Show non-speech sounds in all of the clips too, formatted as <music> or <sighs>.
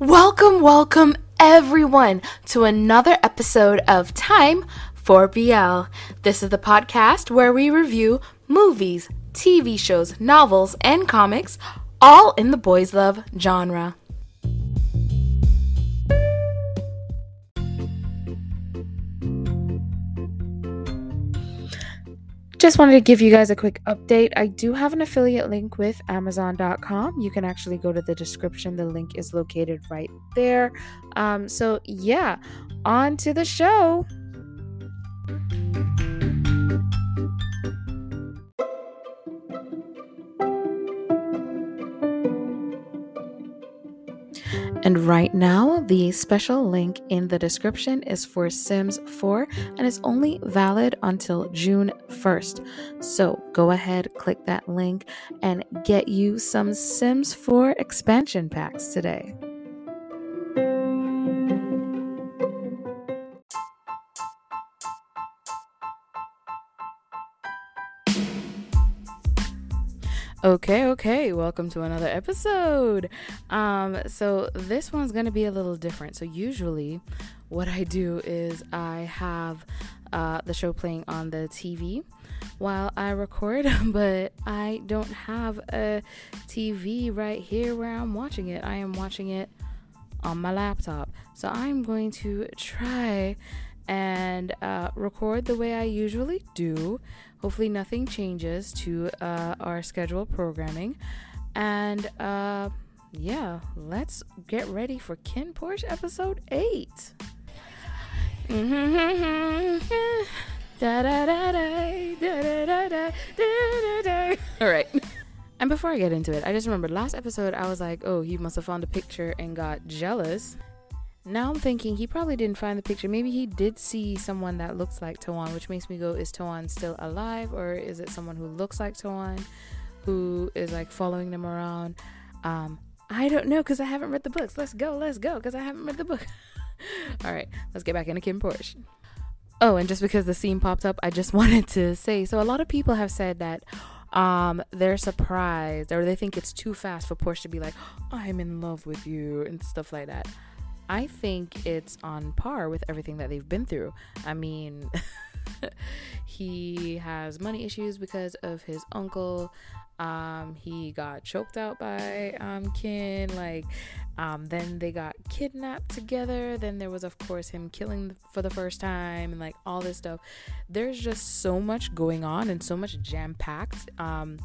Welcome, welcome everyone to another episode of Time for BL. This is the podcast where we review movies, TV shows, novels, and comics, all in the boys' love genre. Just wanted to give you guys a quick update. I do have an affiliate link with Amazon.com. You can actually go to the description. The link is located right there. Um, so, yeah, on to the show. And right now, the special link in the description is for Sims 4 and is only valid until June 1st. So go ahead, click that link, and get you some Sims 4 expansion packs today. Okay, okay. Welcome to another episode. Um so this one's going to be a little different. So usually what I do is I have uh the show playing on the TV while I record, <laughs> but I don't have a TV right here where I'm watching it. I am watching it on my laptop. So I'm going to try and uh, record the way I usually do Hopefully, nothing changes to uh, our scheduled programming. And uh, yeah, let's get ready for KinnPorsche episode 8. All right. And before I get into it, I just remembered last episode I was like, oh, he must have found a picture and got jealous now I'm thinking he probably didn't find the picture. Maybe he did see someone that looks like Tawan, which makes me go, is Tawan still alive or is it someone who looks like Tawan who is like following them around? Um, I don't know because I haven't read the books. Let's go, let's go because I haven't read the book. <laughs> All right, let's get back into KinnPorsche. Oh, and just because the scene popped up, I just <laughs> wanted to say so a lot of people have said that um they're surprised or they think it's too fast for Porsche to be like, I'm in love with you and stuff like that. I think it's on par with everything that they've been through. I mean, <laughs> he has money issues because of his uncle. Um, he got choked out by um, Kinn. Like, um, then they got kidnapped together. Then there was, of course, him killing for the first time and like all this stuff. There's just so much going on and so much jam packed um,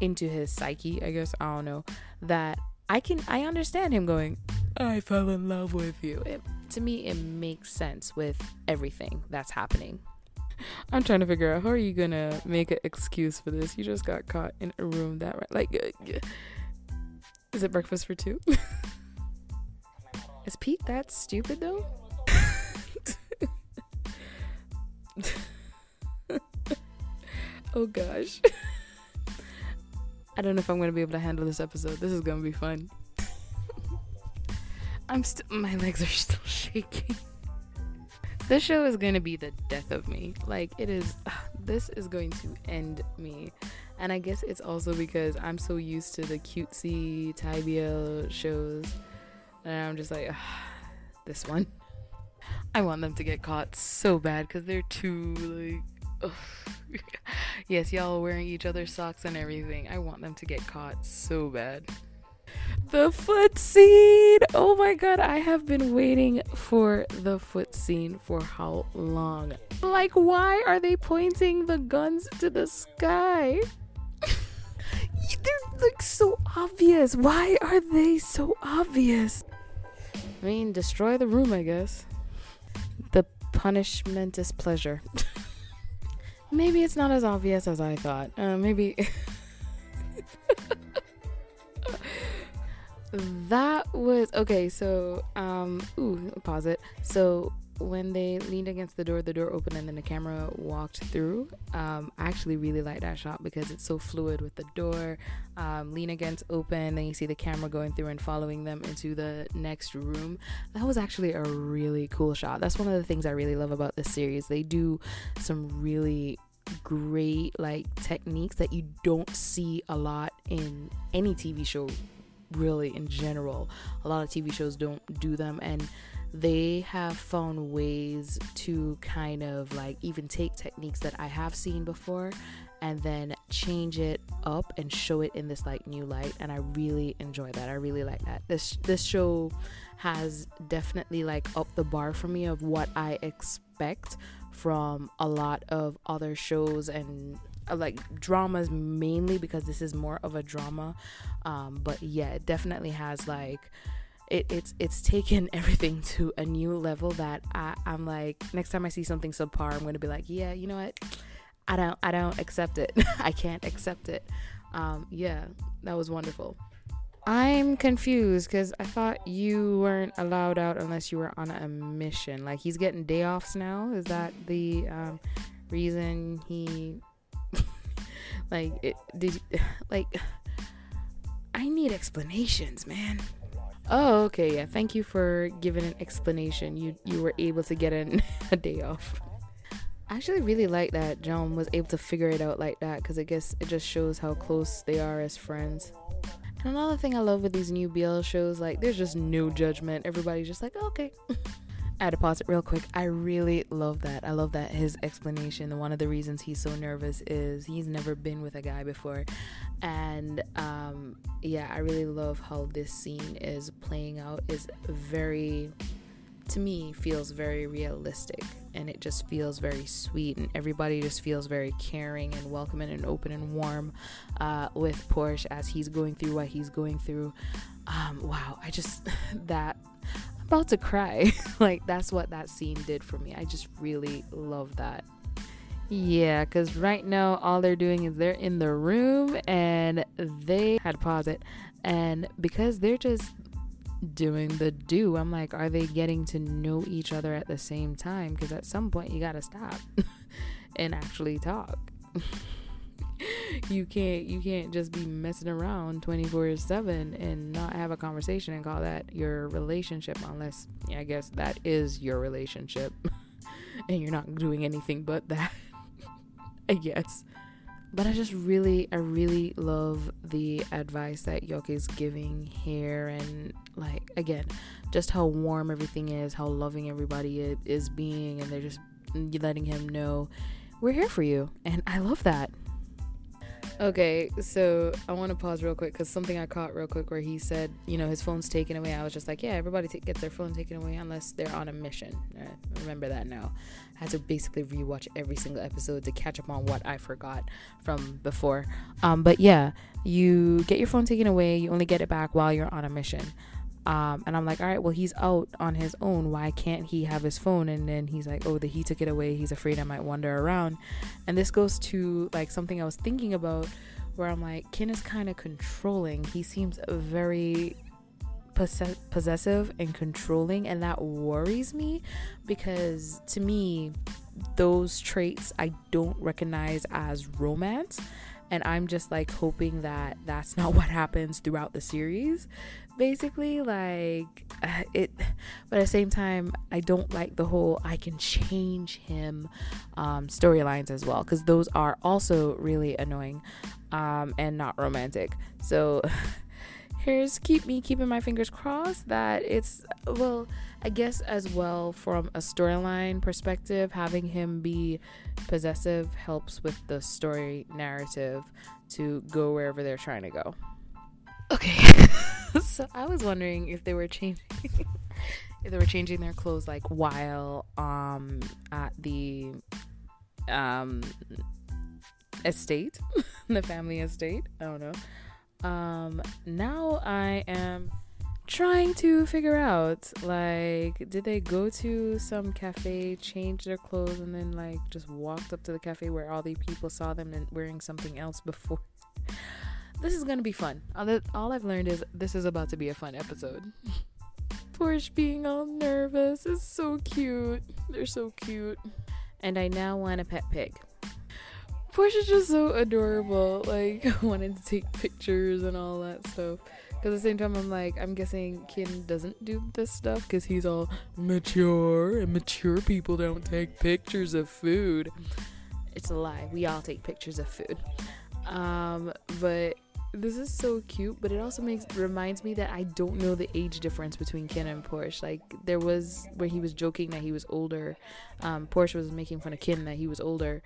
into his psyche, I guess. I don't know. That I can, I understand him going, I fell in love with you. It, to me, it makes sense with everything that's happening. I'm trying to figure out how are you gonna make an excuse for this? You just got caught in a room that right. Like, uh, is it breakfast for two? is Pete that stupid though? <laughs> oh gosh. <laughs> I don't know if I'm gonna be able to handle this episode. This is gonna be fun. I'm still, my legs are still <laughs> shaking. this show is going to be the death of me. Like, it is, uh, this is going to end me. And I guess it's also because I'm so used to the cutesy Thai BL shows. And I'm just like, this one. I want them to get caught so bad because they're too, like, <laughs> yes, y'all wearing each other's socks and everything. I want them to get caught so bad the foot scene. Oh my god, I have been waiting for the foot scene for how long? Like, why are they pointing the guns to the sky? <laughs> They're like so obvious. Why are they so obvious? I mean, destroy the room, I guess. The punishment is pleasure. <laughs> maybe it's not as obvious as I thought. Uh, maybe. <laughs> that was okay. So, um, ooh, pause it. So when they leaned against the door, the door opened and then the camera walked through. Um, I actually really like that shot because it's so fluid with the door. Um, lean against open, then you see the camera going through and following them into the next room. That was actually a really cool shot. That's one of the things I really love about this series. They do some really great like techniques that you don't see a lot in any TV show really in general. A lot of TV shows don't do them, and they have found ways to kind of like even take techniques that I have seen before and then change it up and show it in this like new light and I really enjoy that. I really like that. This this show has definitely like up the bar for me of what I expect from a lot of other shows and like dramas mainly because this is more of a drama um, but yeah it definitely has like it, it's it's taken <laughs> everything to a new level that I, I'm like next time I see something subpar I'm gonna be like yeah you know what I don't I don't accept it <laughs> I can't accept it um, yeah that was wonderful I'm confused because I thought you weren't allowed out unless you were on a mission. Like he's getting day offs now. Is that the um, reason he like it, did? <sighs> Like <sighs> I need explanations, man. Oh, okay, yeah. Thank you for giving an explanation. You you were able to get an, <laughs> a day off. I actually really like that Jom was able to figure it out like that because I guess it just shows how close they are as friends. And another thing I love with these new BL shows, like there's just no judgment. Everybody's just like, okay. <laughs> I had to pause it real quick. I really love that. I love that his explanation. One of the reasons he's so nervous is he's never been with a guy before. And um, yeah, I really love how this scene is playing out. is very to me feels very realistic and it just feels very sweet and everybody just feels very caring and welcoming and open and warm uh, with Porsche as he's going through what he's going through. Um, wow, I just <laughs> that about to cry. <laughs> like that's what that scene did for me. I just really love that. Yeah, because right now all they're doing is they're in the room and they had to pause it. And because they're just doing the do. I'm like, are they getting to know each other at the same time? Because at some point you gotta stop <laughs> and actually talk. <laughs> you can't you can't just be messing around 24 7 and not have a conversation and call that your relationship unless i guess that is your relationship <laughs> and you're not doing anything but that <laughs> i guess but I just really, I really love the advice that Yok is giving here, and like again, just how warm everything is, how loving everybody is being, and they're just letting him know we're here for you, and I love that. Okay, so I want to pause real quick because something I caught real quick where he said, you know, his phone's taken away. I was just like, yeah, everybody t- gets their phone taken away unless they're on a mission. I remember that now. I had to basically rewatch every single episode to catch up on what I forgot from before. Um, but yeah, you get your phone taken away. You only get it back while you're on a mission. Um, and I'm like, all right, well, he's out on his own. Why can't he have his phone? And then he's like, oh, the he took it away. He's afraid I might wander around. And this goes to like something I was thinking about where I'm like, Kinn is kind of controlling. He seems very possess- possessive and controlling. And that worries me because to me, those traits I don't recognize as romance and I'm just like hoping that that's <laughs> not what happens throughout the series basically like uh, it but at the same time i don't like the whole i can change him um, storylines as well because those are also really annoying um, and not romantic. So <laughs> here's keep me keeping my fingers crossed that it's well i guess as well from a storyline perspective having him be possessive helps with the story narrative to go wherever they're trying to go. Okay <laughs> <laughs> so I was wondering if they were changing <laughs> if they were changing their clothes like while um at the um estate, <laughs> the family estate. I don't know. Um now I am trying to figure out like did they go to some cafe change their clothes and then like just walked up to the cafe where all the people saw them and wearing something else before this is gonna be fun. All, I've learned is this is about to be a fun episode. <laughs> Porsche being all nervous is so cute. They're so cute. And I now want a pet pig. Porsche is just so adorable. Like, <laughs> wanting to take pictures and all that stuff. Because at the same time, I'm like, I'm guessing Kinn doesn't do this stuff because he's all mature, and mature people don't take pictures of food. It's a lie. We all take pictures of food. Um, but this is so cute, but it also makes reminds me that I don't know the age difference between Kinn and Porsche. Like there was where he was joking that he was older. Um, Porsche was making fun of Kinn that he was older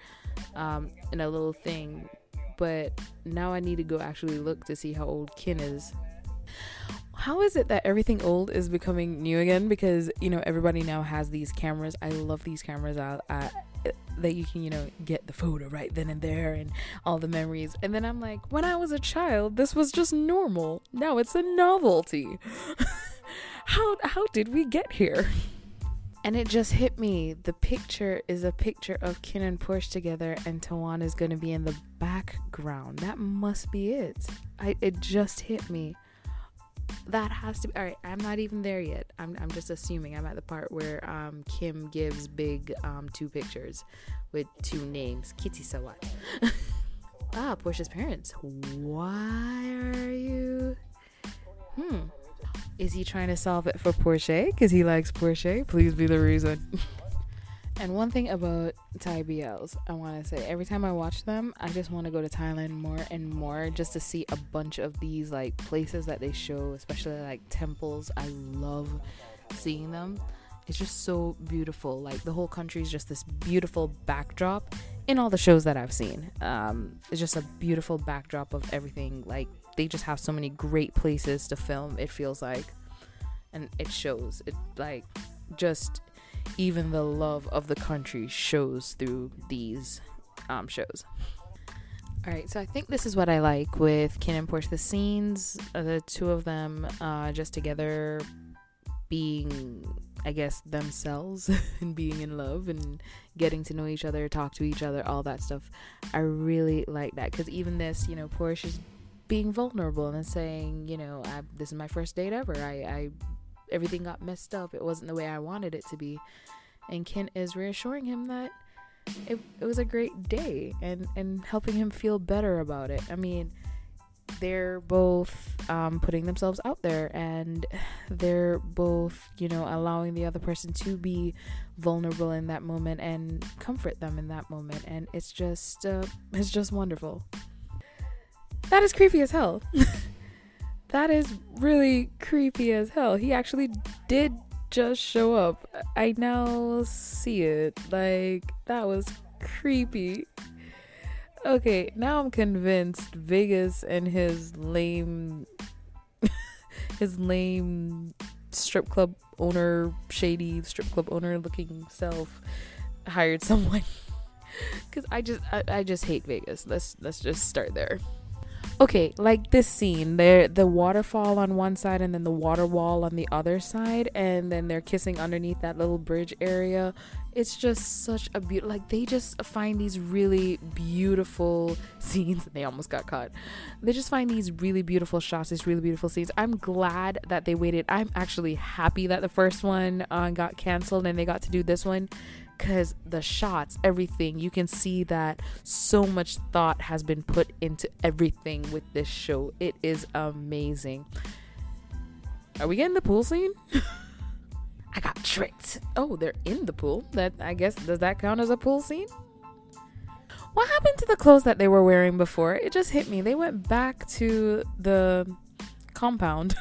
um, in a little thing, but now I need to go actually look to see how old Kinn is. How is it that everything old is becoming new again? Because you know everybody now has these cameras. I love these cameras. I, I that you can, you know, get the photo right then and there and all the memories. And then I'm like, when I was a child, this was just normal. Now it's a novelty. <laughs> how how did we get here? And it just hit me. The picture is a picture of Kinn and Porsche together, and Tawan is going to be in the background. That must be it. I it just hit me that has to be all right i'm not even there yet. I'm, I'm just assuming i'm at the part where um, kim gives big um, two pictures with two names. Kitty sawat <laughs> ah porsche's parents. Why are you hmm is he trying to solve it for porsche because he likes porsche please be the reason <laughs> And one thing about Thai BLs, I want to say, every time I watch them, I just want to go to Thailand more and more just to see a bunch of these like places that they show, especially like temples. I love seeing them. It's just so beautiful. Like the whole country is just this beautiful backdrop in all the shows that I've seen. Um, it's just a beautiful backdrop of everything. Like they just have so many great places to film. It feels like, and it shows. It like just even the love of the country shows through these um, shows. All right, so I think this is what I like with Kinn and Porsche. The scenes, uh, the two of them uh, just together being, I guess, themselves <laughs> and being in love and getting to know each other, talk to each other, all that stuff. I really like that because even this, you know, Porsche is being vulnerable and saying, you know, I, this is my first date ever. I, I everything got messed up. It wasn't the way I wanted it to be. And Kinn is reassuring him that it, it was a great day and, and helping him feel better about it. I mean, they're both um, putting themselves out there and they're both, you know, allowing the other person to be vulnerable in that moment and comfort them in that moment. And it's just, uh, it's just wonderful. That is creepy as hell. <laughs> that is really creepy as hell. He actually did just show up. I now see it. Like, that was creepy. Okay, now I'm convinced Vegas and his lame <laughs> his lame strip club owner, shady strip club owner looking self hired someone. <laughs> Cause I just I, I just hate Vegas. Let's let's just start there okay like this scene there the waterfall on one side and then the water wall on the other side and then they're kissing underneath that little bridge area. It's just such a beautiful like they just find these really beautiful <laughs> scenes. They almost got caught. They just find these really beautiful shots these really beautiful scenes. I'm glad that they waited. I'm actually happy that the first one uh, got canceled and they got to do this one because the shots, everything, you can see that so much thought has been put into everything with this show. It is amazing. Are we getting the pool scene? <laughs> I got tricked. Oh, they're in the pool. That I guess does that count as a pool scene? What happened to the clothes that they were wearing before? It just hit me. They went back to the compound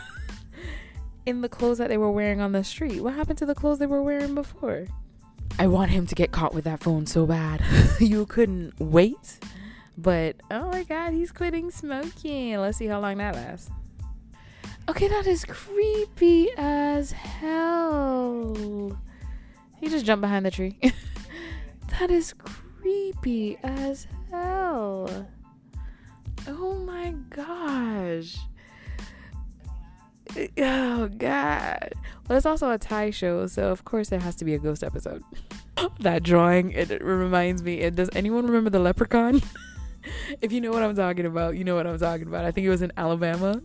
<laughs> in the clothes that they were wearing on the street. What happened to the clothes they were wearing before? I want him to get caught with that phone so bad. <laughs> you couldn't wait. But oh my god, he's quitting smoking. Let's see how long that lasts. Okay, that is creepy as hell. He just jumped behind the tree. <laughs> that is creepy as hell. Oh my gosh. <laughs> Oh god. Well, it's also a Thai show, so of course there has to be a ghost episode. <laughs> that drawing, it, reminds me. It, does anyone remember the leprechaun? <laughs> if you know what I'm talking about, you know what I'm talking about. I think it was in Alabama.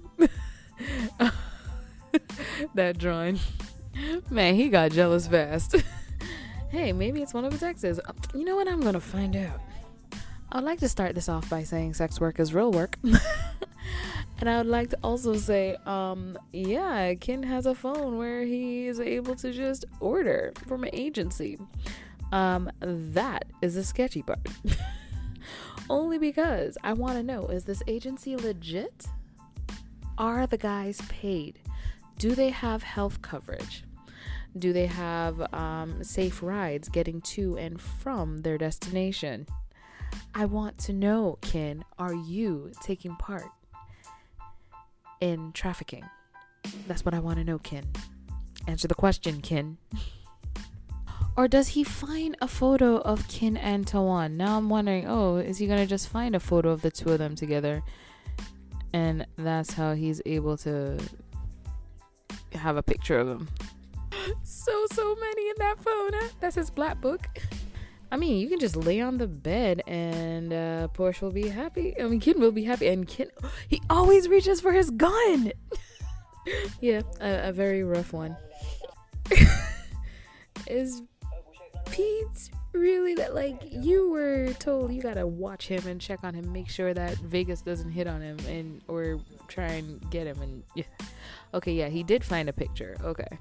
that drawing. Man, he got jealous fast. hey, maybe it's one of his exes. Uh, you know what? I'm gonna find out. I'd like to start this off by saying sex work is real work. And I would like to also say, um, yeah, Kinn has a phone where he is able to just order from an agency. Um, that is the sketchy part. <laughs> only because I want to know is this agency legit? Are the guys paid? Do they have health coverage? Do they have um, safe rides getting to and from their destination? I want to know, Kinn, are you taking part in trafficking? That's what I want to know, Kinn. Answer the question, Kinn. or does he find a photo of Kinn and Tawan? Now I'm wondering, oh, is he gonna just find a photo of the two of them together? And that's how he's able to have a picture of them. <laughs> So, so many in that phone. That's his black book. I mean, you can just lay on the bed and uh, Porsche will be happy. I mean, Kinn will be happy. And Kinn, <gasps> he always reaches for his gun. <laughs> yeah, a, a very rough one. <laughs> Is Pete really that like you were told you gotta watch him and check on him, make sure that Vegas doesn't hit on him and or try and get him and yeah. Okay, yeah, he did find a picture. Okay.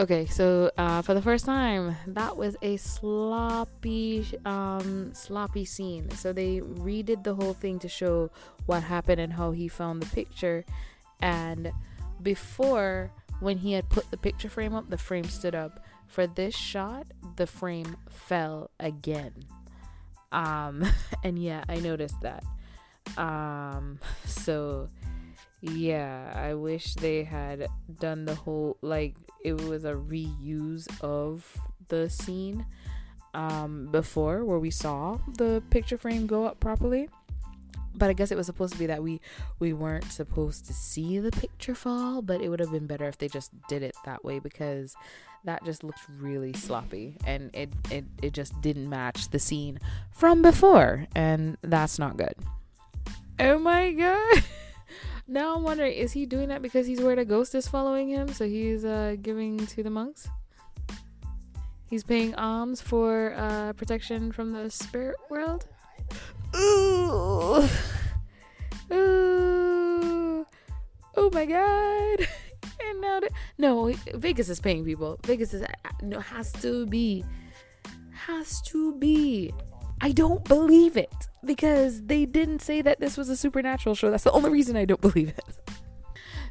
Okay, so uh, for the first time, that was a sloppy, um, sloppy scene. So they redid the whole thing to show what happened and how he found the picture. And before, when he had put the picture frame up, the frame stood up. For this shot, the frame fell again. Um, <laughs> and yeah, I noticed that. Um, <laughs> so yeah, I wish they had done the whole like it was a reuse of the scene um before where we saw the picture frame go up properly but I guess it was supposed to be that we we weren't supposed to see the picture fall, but it would have been better if they just did it that way because that just looked really sloppy and it it, it just didn't match the scene from before and that's not good. Oh my god. <laughs> now I'm wondering is he doing that because he's worried a ghost is following him so he's uh giving to the monks? He's paying alms for uh protection from the spirit world? Ooh. Ooh. Oh my god. <laughs> And now that no, Vegas is paying people. Vegas is no has to be. Has to be. I don't believe it because they didn't say that this was a supernatural show. That's the only reason I don't <laughs> believe it.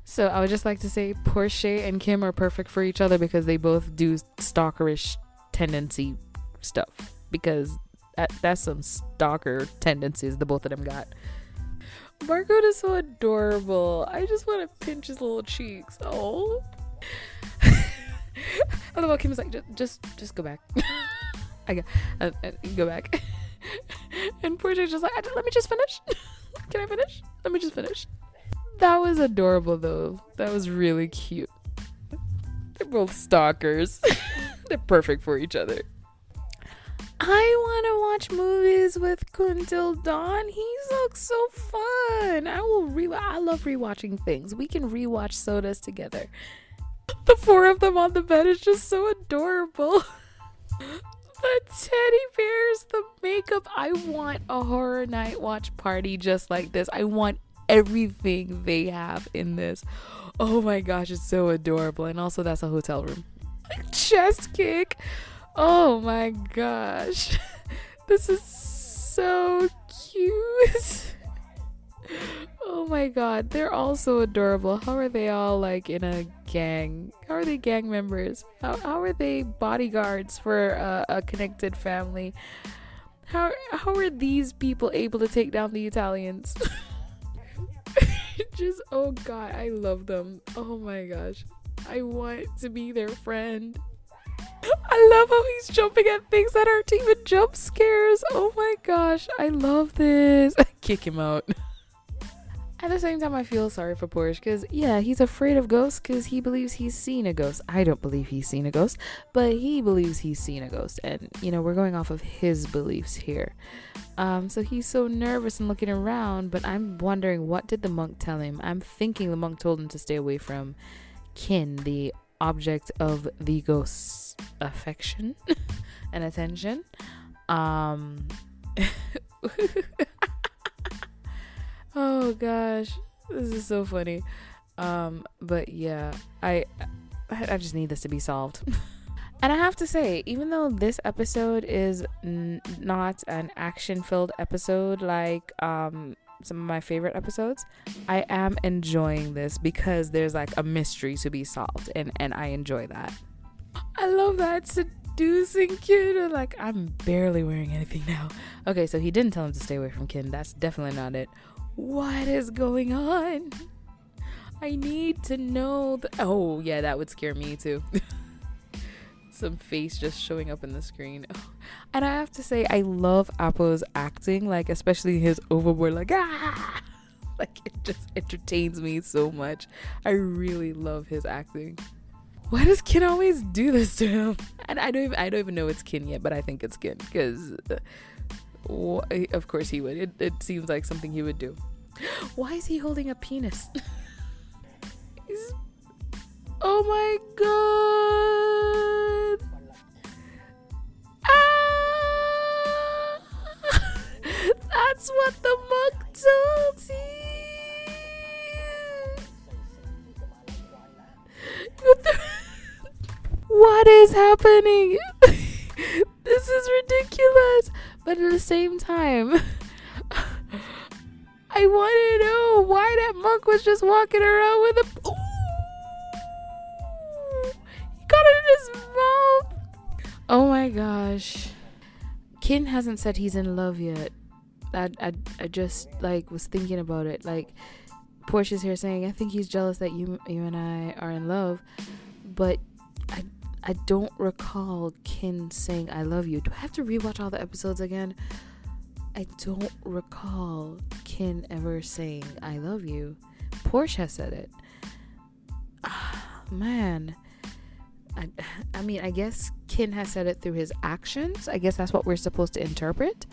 So I would just like to say Porsche and Kim are perfect for each other because they both do stalkerish tendency stuff because that, that's some stalker tendencies the both of them got. Barcode is so adorable. I just want to pinch his little cheeks. Oh. I love how Kim's like, just, just, just go back. <laughs> I got, uh, uh, go back. <laughs> <laughs> and Porsche's just like, let me just finish. <laughs> Can I finish? Let me just finish. That was adorable, though. That was really cute. They're both stalkers. <laughs> They're perfect for each other. I want to watch movies with Kuntil Dawn. He looks so fun. I will re. I love rewatching things. We can rewatch sodas together. The four of them on the bed is just so adorable. The teddy bears, the makeup. I want a horror night watch party just like this. I want everything they have in this. Oh my gosh, it's so adorable. And also, that's a hotel room. <laughs> Chest kick. Oh my gosh. <laughs> This is so cute. <laughs> oh my god, they're all so adorable. How are they all like in a gang? How are they gang members? How, how are they bodyguards for a, a connected family? How how are these people able to take down the Italians? <laughs> Just oh god, I love them. Oh my gosh. I want to be their friend. I love how he's jumping at things that aren't even jump scares. Oh my gosh, I love this. <laughs> Kick him out. <laughs> At the same time, I feel sorry for Porsche because, yeah, he's afraid of ghosts because he believes he's seen a ghost. I don't believe he's seen a ghost, but he believes he's seen a ghost. And, you know, we're going off of his beliefs here. Um, so he's so nervous and looking around, but I'm wondering what did the monk tell him? I'm thinking the monk told him to stay away from Kinn, the object of the ghost's affection <laughs> and attention. Um <laughs> Oh gosh, this is so funny. Um but yeah, I I just need this to be solved. <laughs> And I have to say, even though this episode is n- not an action filled episode like um, some of my favorite episodes, I am enjoying this because there's like a mystery to be solved, and, and I enjoy that. I love that seducing kid. Like, I'm barely wearing anything now. Okay, so he didn't tell him to stay away from Kinn. That's definitely not it. What is going on? I need to know. The- oh, yeah, that would scare me too. <laughs> some face just showing up in the screen. <laughs> And I have to say, I love Apo's acting, like especially his overboard, like ah, <laughs> like it just entertains me so much. I really love his acting. Why does Kinn always do this to him? And I don't even, I don't even know it's Kinn yet, but I think it's Kinn because, uh, of course he would. It, it seems like something he would do. Why is he holding a penis? <laughs> He's, oh my god! Ah! <laughs> That's what the monk told <laughs> what is happening? this is ridiculous. But at the same time, <laughs> I want to know why that monk was just walking around with a. Ooh! He got it in his mouth. Oh my gosh. Kinn hasn't said he's in love yet. I, I, I just like was thinking about it. Like Porsche's here saying, I think he's jealous that you you and I are in love, but I don't recall Kinn saying I love you. Do I have to rewatch all the episodes again? I don't recall Kinn ever saying I love you. Porsche said it. Ah, man. I, I mean, I guess Kinn has said it through his actions. I guess that's what we're supposed to interpret.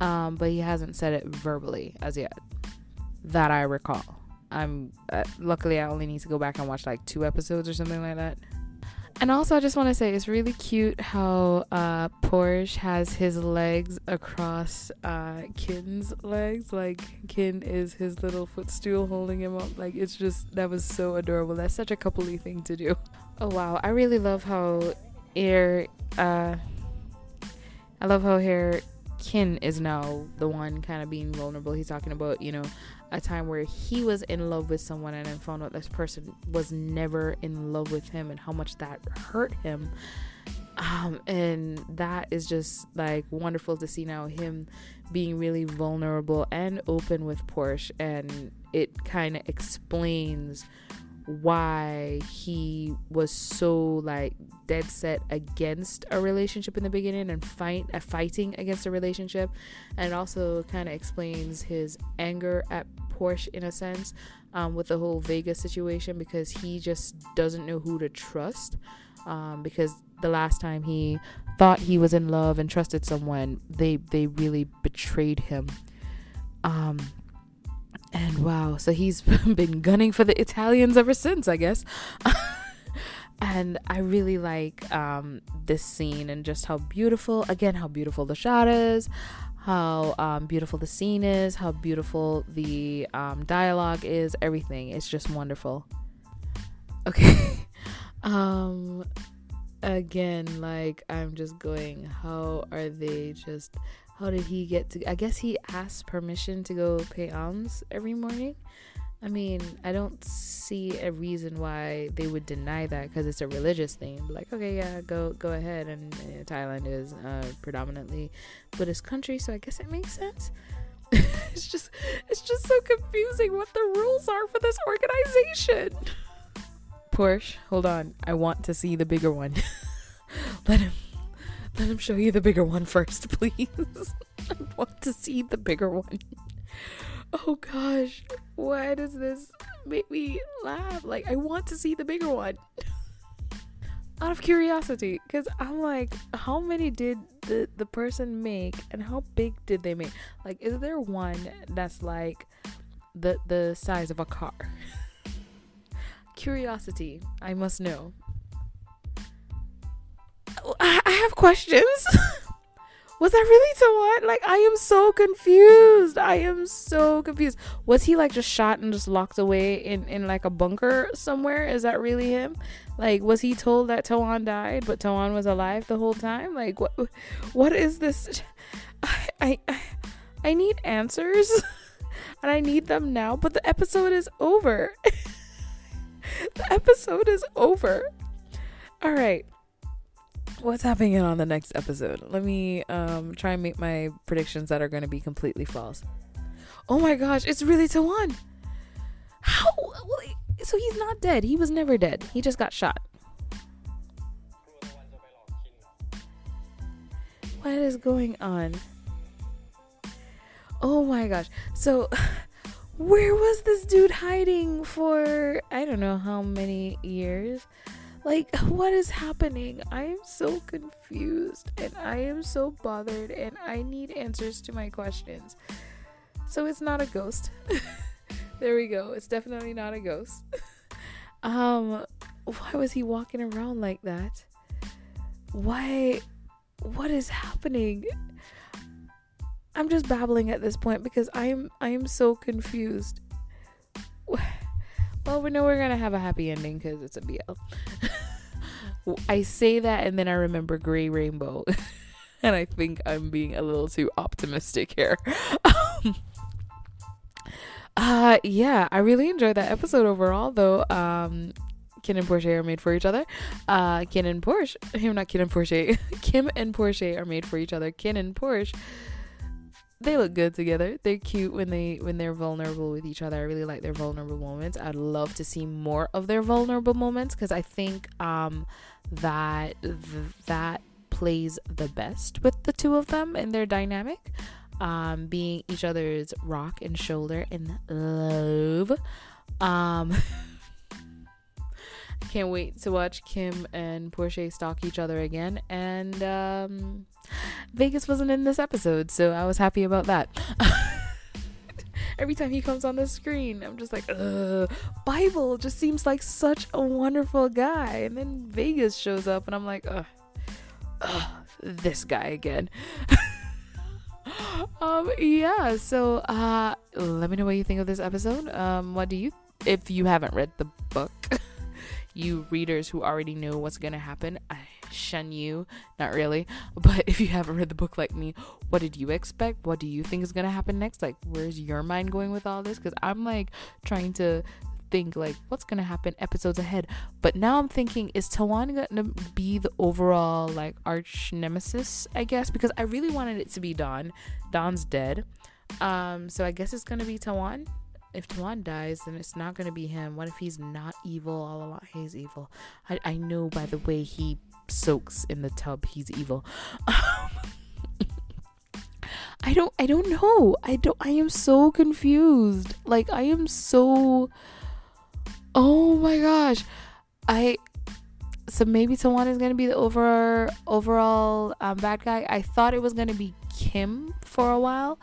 Um, but he hasn't said it verbally as yet that I recall. I'm uh, luckily I only need to go back and watch like two episodes or something like that. And also, I just want to say it's really cute how uh, Porsche has his legs across uh, Kinn's legs. Like Kinn is his little footstool holding him up. Like it's just that was so adorable. That's such a coupley thing to do. <laughs> Oh wow, I really love how here. Uh, I love how here Kinn is now the one kind of being vulnerable. He's talking about you know a time where he was in love with someone and then found out this person was never in love with him and how much that hurt him. Um, and that is just like wonderful to see now him being really vulnerable and open with Porsche, and it kind of explains why he was so like dead set against a relationship in the beginning and fight uh, fighting against a relationship and also kind of explains his anger at Porsche in a sense um, with the whole Vegas situation because he just doesn't know who to trust um, because the last time he thought he was in love and trusted someone they they really betrayed him. Um and wow, so he's <laughs> been gunning for the Italians ever since, I guess. <laughs> and I really like um, this scene and just how beautiful, again, how beautiful the shot is, how um, beautiful the scene is, how beautiful the um, dialogue is, everything. It's just wonderful. Okay. <laughs> um again like i'm just going how are they just how did he get to i guess he asked permission to go pay alms every morning. I mean i don't see a reason why they would deny that because it's a religious thing. Like okay yeah go go ahead. And uh, thailand is uh, predominantly buddhist country so i guess it makes sense. <laughs> It's just it's just so confusing what the rules are for this organization. <laughs> Porsche, hold on. I want to see the bigger one. <laughs> let him let him show you the bigger one first, <laughs> please. <laughs> I want to see the bigger one. Oh gosh, why does this make me laugh? Like I want to see the bigger one. Out of curiosity, because I'm like, how many did the the person make, and how big did they make? Like, is there one that's like the the size of a car? <laughs> Curiosity, I must know. I have questions. <laughs> was that really to what? Like, I am so confused. I am so confused. Was he like just shot and just locked away in in like a bunker somewhere? Is that really him? Like, was he told that Tawan died, but Tawan was alive the whole time? Like, what? What is this? <laughs> I I, I need answers, <laughs> and I need them now. But the episode is over. the episode is over. All right. What's happening on the next episode? Let me um try and make my predictions that are going to be completely false. Oh my gosh, it's really Tawan. How? So he's not dead. He was never dead. He just got shot. What is going on? Oh my gosh. So <laughs> where was this dude hiding for I don't know how many years? Like, what is happening? I am so confused and I am so bothered and I need answers to my questions. So it's not a ghost. <laughs> there we go. It's definitely not a ghost. <laughs> um, why was he walking around like that? Why? What is happening? I'm just babbling at this point because I am I am so confused. Well, we know we're gonna have a happy ending because it's a BL. <laughs> I say that and then I remember Gray Rainbow, <laughs> and I think I'm being a little too optimistic here. <laughs> uh yeah, I really enjoyed that episode overall though. Um Kim and Porsche are made for each other. Uh Kim and Porsche, him not Kim and Porsche. Kim and Porsche are made for each other. Kim and Porsche they look good together. They're cute when they when they're vulnerable with each other. I really like their vulnerable moments. I'd love to see more of their vulnerable moments because I think um that th- that plays the best with the two of them and their dynamic. Um, being each other's rock and shoulder in love. Um <laughs> can't wait to watch Kim and Porsche stalk each other again. And um, Vegas wasn't in this episode, so I was happy about that. <laughs> Every time he comes on the screen, I'm just like, ugh. Bible just seems like such a wonderful guy. And then Vegas shows up, and I'm like, ugh, ugh this guy again. <laughs> um, yeah, so uh, let me know what you think of this episode. Um, what do you, if you haven't read the book, you readers who already know what's gonna happen, I shun you. Not really. <laughs> But if you haven't read the book like me, what did you expect? What do you think is gonna happen next? Like, where's your mind going with all this? Because I'm like trying to think like what's gonna happen episodes ahead. But now I'm thinking, is Tawan gonna be the overall like arch nemesis? I guess because I really wanted it to be Don. Don's dead. Um, so I guess it's gonna be Tawan if Tawan dies, then it's not gonna be him. What if he's not evil all along? He's evil. I, I know by the way he soaks in the tub, he's evil. <laughs> I don't I don't know. I don't I am so confused. Like I am so Oh my gosh. I so maybe Tawan is gonna be the over overall um, bad guy. I thought it was gonna be Kim for a while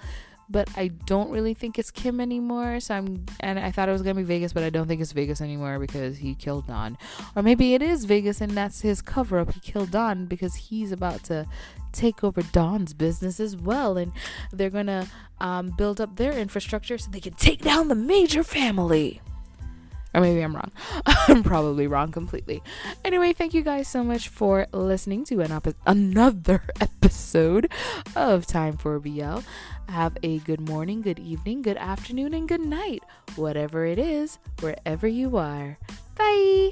but I don't really think it's Kim anymore. So I'm, and I thought it was gonna be Vegas, but I don't think it's Vegas anymore because he killed Don. Or maybe it is Vegas and that's his cover up. He killed Don because he's about to take over Don's business as well, and they're gonna um, build up their infrastructure so they can take down the major family. Or maybe I'm wrong. <laughs> I'm probably wrong completely. Anyway, thank you guys so much for listening to an op- another <laughs> episode of Time for BL. Have a good morning, good evening, good afternoon, and good night, whatever it is, wherever you are. Bye.